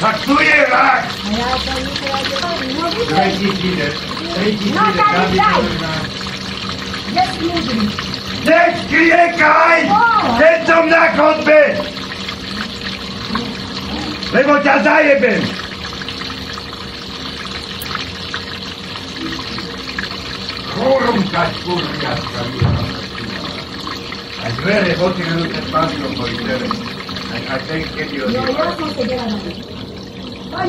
Tak tu je! A ja no vidíš. Tretí ide. Tretí No, ide. tak Dávid daj. Si múdry? Nech kriekaj! No. Keď som na chodbe! Lebo ťa zajebem! Chorumka, kurňatka, Aj dvere potrhnúce spánkom boli dvere. Aj ten, kedy Jo, ja odjebal. som sedela na ty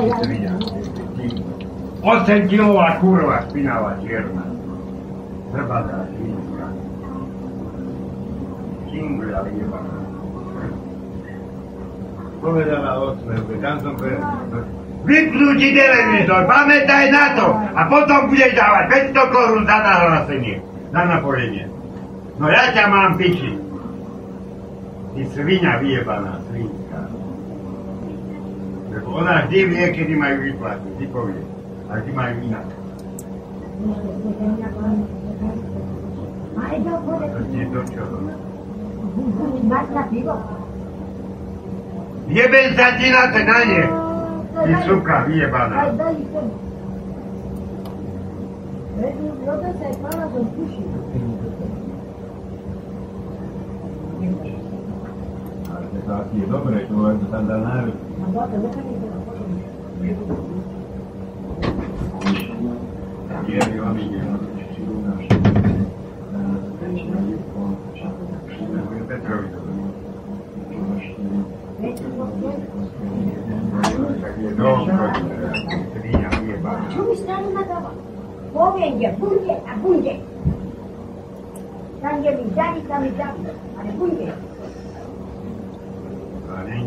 ja- svinia. 8 kilová kurva špinavá čierna. Hrbatá svinka. Čingľa vyjebaná. Povedala smrbe, tam som povedal. Vypnú ti televízor, pamätaj na to a potom budeš dávať 500 korún za nahlásenie, za napojenie. No ja ťa mám piči. Ty svinia vyjebaná, svinka. Lebo ona vždy vie, kedy majú vyplatiť, ty povie. Ale ty majú inak. Aj do A to ti je такие добрые, то это тогда нравится. Первый вам идет. Чому стали надава? Повіння, бунде, а бунде. Там є віддалі, там і там, але бунде.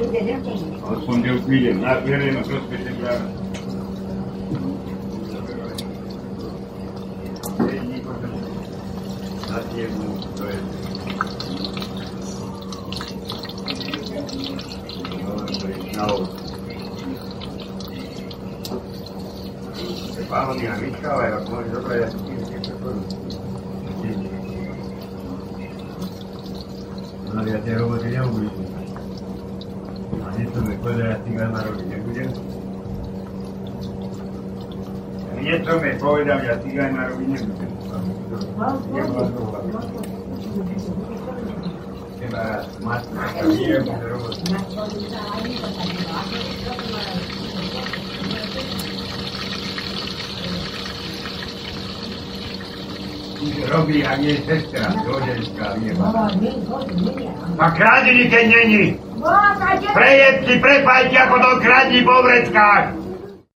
Respondió William, ah, viene nosotros que sembraron. A mí, como yo traía. No Proyectos después de la de la de Robí a nie sestra, doženská výroba. A kradiny, keď není. Prejebci, prepajte, ako to kradí po vreckách.